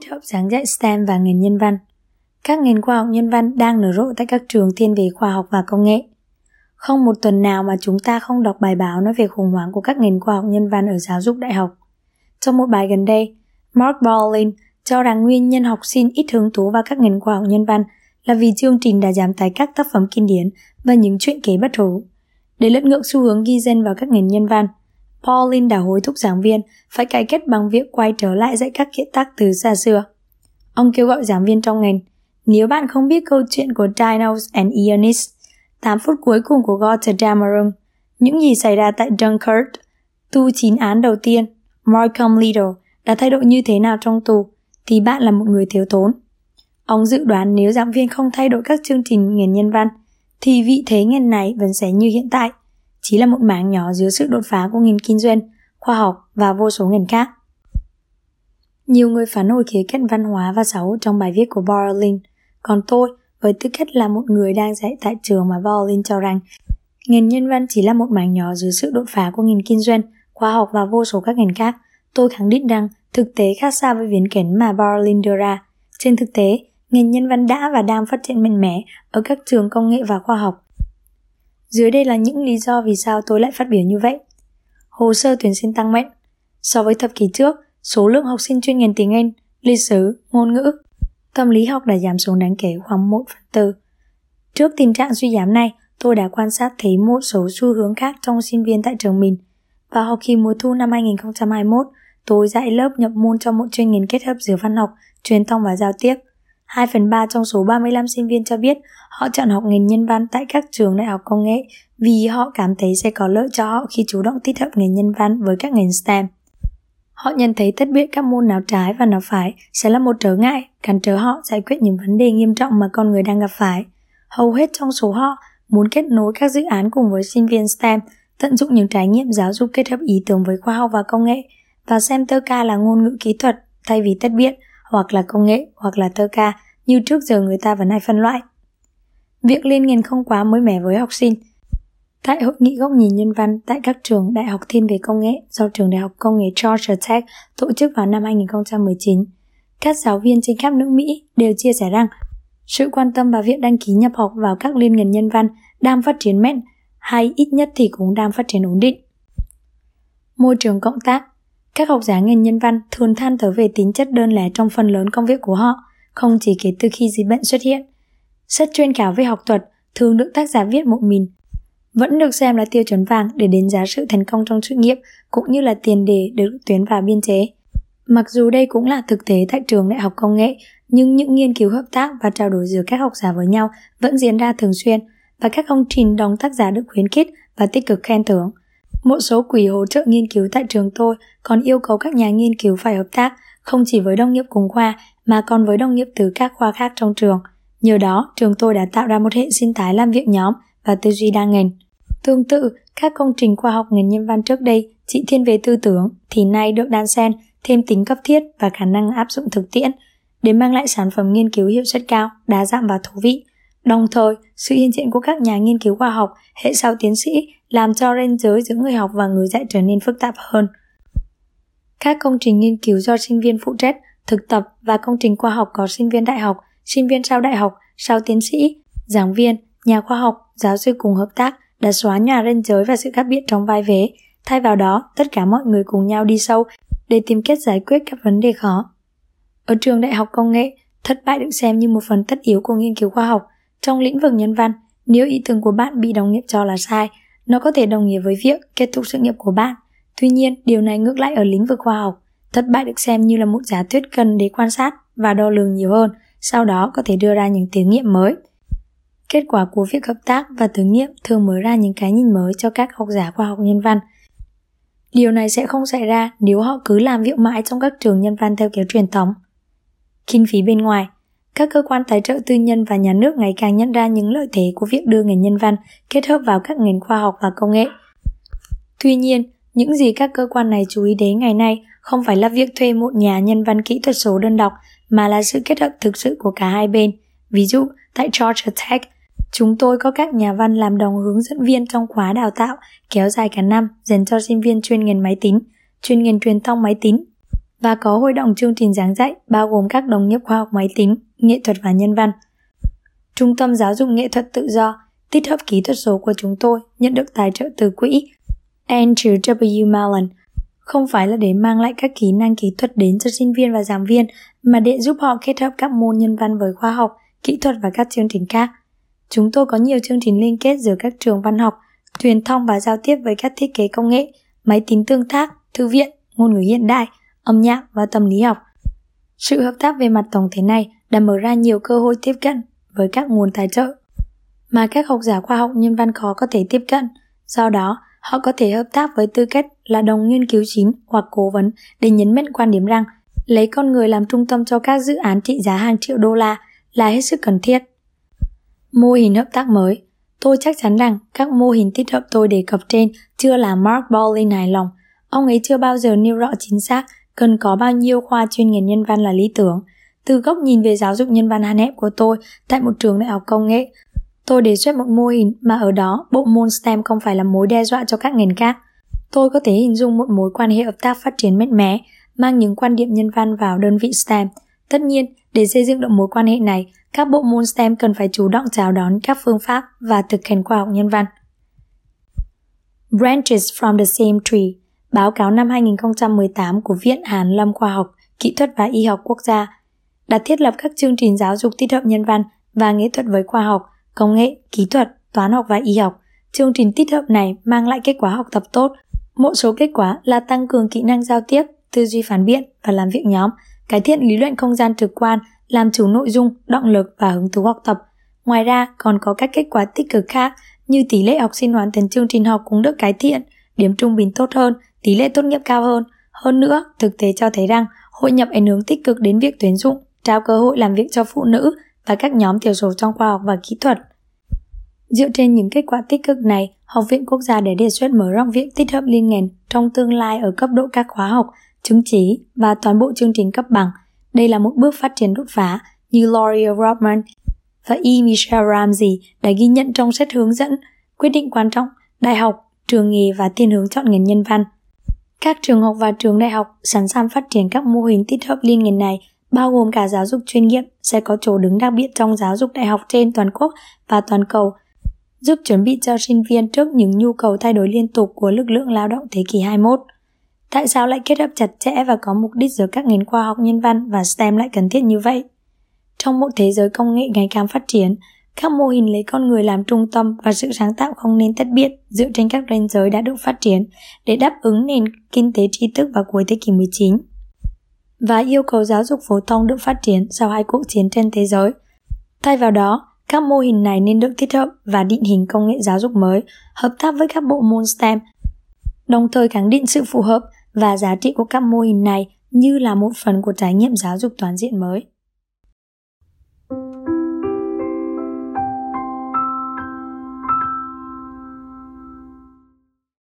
tích hợp giảng dạy STEM và ngành nhân văn. Các ngành khoa học nhân văn đang nở rộ tại các trường thiên về khoa học và công nghệ. Không một tuần nào mà chúng ta không đọc bài báo nói về khủng hoảng của các ngành khoa học nhân văn ở giáo dục đại học. Trong một bài gần đây, Mark Ballin cho rằng nguyên nhân học sinh ít hứng thú vào các ngành khoa học nhân văn là vì chương trình đã giảm tải các tác phẩm kinh điển và những chuyện kể bất hủ. Để lẫn ngược xu hướng ghi danh vào các ngành nhân văn, Pauline đã hối thúc giảng viên phải cải cách bằng việc quay trở lại dạy các kiệt tác từ xa xưa. Ông kêu gọi giảng viên trong ngành, nếu bạn không biết câu chuyện của Dinos and Ionis, 8 phút cuối cùng của Gotterdammerung, những gì xảy ra tại Dunkirk, tu chín án đầu tiên, Markham Liddell đã thay đổi như thế nào trong tù, thì bạn là một người thiếu thốn. Ông dự đoán nếu giảng viên không thay đổi các chương trình ngành nhân văn, thì vị thế ngành này vẫn sẽ như hiện tại, chỉ là một mảng nhỏ dưới sự đột phá của ngành kinh doanh, khoa học và vô số ngành khác. Nhiều người phản hồi khía cạnh văn hóa và xã hội trong bài viết của Borlin, còn tôi, với tư cách là một người đang dạy tại trường mà Borlin cho rằng ngành nhân văn chỉ là một mảng nhỏ dưới sự đột phá của ngành kinh doanh, khoa học và vô số các ngành khác, tôi khẳng định rằng thực tế khác xa với viễn cảnh mà Borlin đưa ra. Trên thực tế, ngành nhân văn đã và đang phát triển mạnh mẽ ở các trường công nghệ và khoa học. Dưới đây là những lý do vì sao tôi lại phát biểu như vậy. Hồ sơ tuyển sinh tăng mạnh. So với thập kỷ trước, số lượng học sinh chuyên ngành tiếng Anh, lịch sử, ngôn ngữ, tâm lý học đã giảm xuống đáng kể khoảng 1 phần tư. Trước tình trạng suy giảm này, tôi đã quan sát thấy một số xu hướng khác trong sinh viên tại trường mình. Vào học kỳ mùa thu năm 2021, tôi dạy lớp nhập môn cho một chuyên ngành kết hợp giữa văn học, truyền thông và giao tiếp – 2 phần 3 trong số 35 sinh viên cho biết họ chọn học ngành nhân văn tại các trường đại học công nghệ vì họ cảm thấy sẽ có lợi cho họ khi chủ động tích hợp ngành nhân văn với các ngành STEM. Họ nhận thấy tất biết các môn nào trái và nào phải sẽ là một trở ngại, cản trở họ giải quyết những vấn đề nghiêm trọng mà con người đang gặp phải. Hầu hết trong số họ muốn kết nối các dự án cùng với sinh viên STEM, tận dụng những trải nghiệm giáo dục kết hợp ý tưởng với khoa học và công nghệ và xem tơ ca là ngôn ngữ kỹ thuật thay vì tất biết hoặc là công nghệ hoặc là Tơ ca như trước giờ người ta vẫn hay phân loại. Việc liên ngành không quá mới mẻ với học sinh. Tại hội nghị góc nhìn nhân văn tại các trường đại học thiên về công nghệ do trường đại học công nghệ Georgia Tech tổ chức vào năm 2019, các giáo viên trên khắp nước Mỹ đều chia sẻ rằng sự quan tâm và việc đăng ký nhập học vào các liên ngành nhân văn đang phát triển mạnh hay ít nhất thì cũng đang phát triển ổn định. Môi trường cộng tác các học giả ngành nhân văn thường than thở về tính chất đơn lẻ trong phần lớn công việc của họ, không chỉ kể từ khi dịch bệnh xuất hiện. rất chuyên khảo về học thuật thường được tác giả viết một mình, vẫn được xem là tiêu chuẩn vàng để đánh giá sự thành công trong sự nghiệp cũng như là tiền đề để được tuyến vào biên chế. Mặc dù đây cũng là thực tế tại trường đại học công nghệ, nhưng những nghiên cứu hợp tác và trao đổi giữa các học giả với nhau vẫn diễn ra thường xuyên và các công trình đóng tác giả được khuyến khích và tích cực khen thưởng. Một số quỹ hỗ trợ nghiên cứu tại trường tôi còn yêu cầu các nhà nghiên cứu phải hợp tác không chỉ với đồng nghiệp cùng khoa mà còn với đồng nghiệp từ các khoa khác trong trường. Nhờ đó, trường tôi đã tạo ra một hệ sinh thái làm việc nhóm và tư duy đa ngành. Tương tự, các công trình khoa học ngành nhân văn trước đây chỉ thiên về tư tưởng thì nay được đan xen thêm tính cấp thiết và khả năng áp dụng thực tiễn để mang lại sản phẩm nghiên cứu hiệu suất cao, đa dạng và thú vị. Đồng thời, sự hiện diện của các nhà nghiên cứu khoa học hệ sau tiến sĩ làm cho ranh giới giữa người học và người dạy trở nên phức tạp hơn. Các công trình nghiên cứu do sinh viên phụ trách, thực tập và công trình khoa học có sinh viên đại học, sinh viên sau đại học, sau tiến sĩ, giảng viên, nhà khoa học, giáo sư cùng hợp tác đã xóa nhòa ranh giới và sự khác biệt trong vai vế. Thay vào đó, tất cả mọi người cùng nhau đi sâu để tìm cách giải quyết các vấn đề khó. Ở trường đại học công nghệ, thất bại được xem như một phần tất yếu của nghiên cứu khoa học. Trong lĩnh vực nhân văn, nếu ý tưởng của bạn bị đồng nghiệp cho là sai, nó có thể đồng nghĩa với việc kết thúc sự nghiệp của bạn. Tuy nhiên, điều này ngược lại ở lĩnh vực khoa học. Thất bại được xem như là một giả thuyết cần để quan sát và đo lường nhiều hơn, sau đó có thể đưa ra những thí nghiệm mới. Kết quả của việc hợp tác và thử nghiệm thường mở ra những cái nhìn mới cho các học giả khoa học nhân văn. Điều này sẽ không xảy ra nếu họ cứ làm việc mãi trong các trường nhân văn theo kiểu truyền thống. Kinh phí bên ngoài các cơ quan tài trợ tư nhân và nhà nước ngày càng nhận ra những lợi thế của việc đưa ngành nhân văn kết hợp vào các ngành khoa học và công nghệ. Tuy nhiên, những gì các cơ quan này chú ý đến ngày nay không phải là việc thuê một nhà nhân văn kỹ thuật số đơn độc mà là sự kết hợp thực sự của cả hai bên. Ví dụ, tại Georgia Tech, chúng tôi có các nhà văn làm đồng hướng dẫn viên trong khóa đào tạo kéo dài cả năm dành cho sinh viên chuyên ngành máy tính, chuyên ngành truyền thông máy tính và có hội đồng chương trình giảng dạy bao gồm các đồng nghiệp khoa học máy tính, nghệ thuật và nhân văn. Trung tâm Giáo dục Nghệ thuật Tự do, tích hợp kỹ thuật số của chúng tôi nhận được tài trợ từ quỹ Andrew W. Mellon, không phải là để mang lại các kỹ năng kỹ thuật đến cho sinh viên và giảng viên, mà để giúp họ kết hợp các môn nhân văn với khoa học, kỹ thuật và các chương trình khác. Chúng tôi có nhiều chương trình liên kết giữa các trường văn học, truyền thông và giao tiếp với các thiết kế công nghệ, máy tính tương tác, thư viện, ngôn ngữ hiện đại, âm nhạc và tâm lý học. Sự hợp tác về mặt tổng thể này đã mở ra nhiều cơ hội tiếp cận với các nguồn tài trợ mà các học giả khoa học nhân văn khó có thể tiếp cận. Do đó, họ có thể hợp tác với tư cách là đồng nghiên cứu chính hoặc cố vấn để nhấn mạnh quan điểm rằng lấy con người làm trung tâm cho các dự án trị giá hàng triệu đô la là hết sức cần thiết. Mô hình hợp tác mới Tôi chắc chắn rằng các mô hình tích hợp tôi đề cập trên chưa là Mark Bowlin hài lòng. Ông ấy chưa bao giờ nêu rõ chính xác cần có bao nhiêu khoa chuyên ngành nhân văn là lý tưởng. Từ góc nhìn về giáo dục nhân văn hạn hẹp của tôi tại một trường đại học công nghệ, tôi đề xuất một mô hình mà ở đó bộ môn STEM không phải là mối đe dọa cho các ngành khác. Tôi có thể hình dung một mối quan hệ hợp tác phát triển mạnh mẽ, mang những quan điểm nhân văn vào đơn vị STEM. Tất nhiên, để xây dựng được mối quan hệ này, các bộ môn STEM cần phải chủ động chào đón các phương pháp và thực hành khoa học nhân văn. Branches from the same tree báo cáo năm 2018 của Viện Hàn Lâm Khoa học, Kỹ thuật và Y học Quốc gia đã thiết lập các chương trình giáo dục tích hợp nhân văn và nghệ thuật với khoa học, công nghệ, kỹ thuật, toán học và y học. Chương trình tích hợp này mang lại kết quả học tập tốt. Một số kết quả là tăng cường kỹ năng giao tiếp, tư duy phản biện và làm việc nhóm, cải thiện lý luận không gian trực quan, làm chủ nội dung, động lực và hứng thú học tập. Ngoài ra, còn có các kết quả tích cực khác như tỷ lệ học sinh hoàn thành chương trình học cũng được cải thiện, điểm trung bình tốt hơn, tỷ lệ tốt nghiệp cao hơn. Hơn nữa, thực tế cho thấy rằng hội nhập ảnh hưởng tích cực đến việc tuyển dụng, trao cơ hội làm việc cho phụ nữ và các nhóm thiểu số trong khoa học và kỹ thuật. Dựa trên những kết quả tích cực này, Học viện Quốc gia đã đề xuất mở rộng viện tích hợp liên ngành trong tương lai ở cấp độ các khóa học, chứng chỉ và toàn bộ chương trình cấp bằng. Đây là một bước phát triển đột phá như Laurie Rodman và E. Michelle Ramsey đã ghi nhận trong sách hướng dẫn quyết định quan trọng đại học, trường nghề và thiên hướng chọn ngành nhân văn. Các trường học và trường đại học sẵn sàng phát triển các mô hình tích hợp liên ngành này bao gồm cả giáo dục chuyên nghiệp sẽ có chỗ đứng đặc biệt trong giáo dục đại học trên toàn quốc và toàn cầu, giúp chuẩn bị cho sinh viên trước những nhu cầu thay đổi liên tục của lực lượng lao động thế kỷ 21. Tại sao lại kết hợp chặt chẽ và có mục đích giữa các ngành khoa học nhân văn và STEM lại cần thiết như vậy? Trong một thế giới công nghệ ngày càng phát triển, các mô hình lấy con người làm trung tâm và sự sáng tạo không nên tách biệt dựa trên các ranh giới đã được phát triển để đáp ứng nền kinh tế tri thức vào cuối thế kỷ 19 và yêu cầu giáo dục phổ thông được phát triển sau hai cuộc chiến trên thế giới. Thay vào đó, các mô hình này nên được thiết hợp và định hình công nghệ giáo dục mới, hợp tác với các bộ môn STEM, đồng thời khẳng định sự phù hợp và giá trị của các mô hình này như là một phần của trải nghiệm giáo dục toàn diện mới.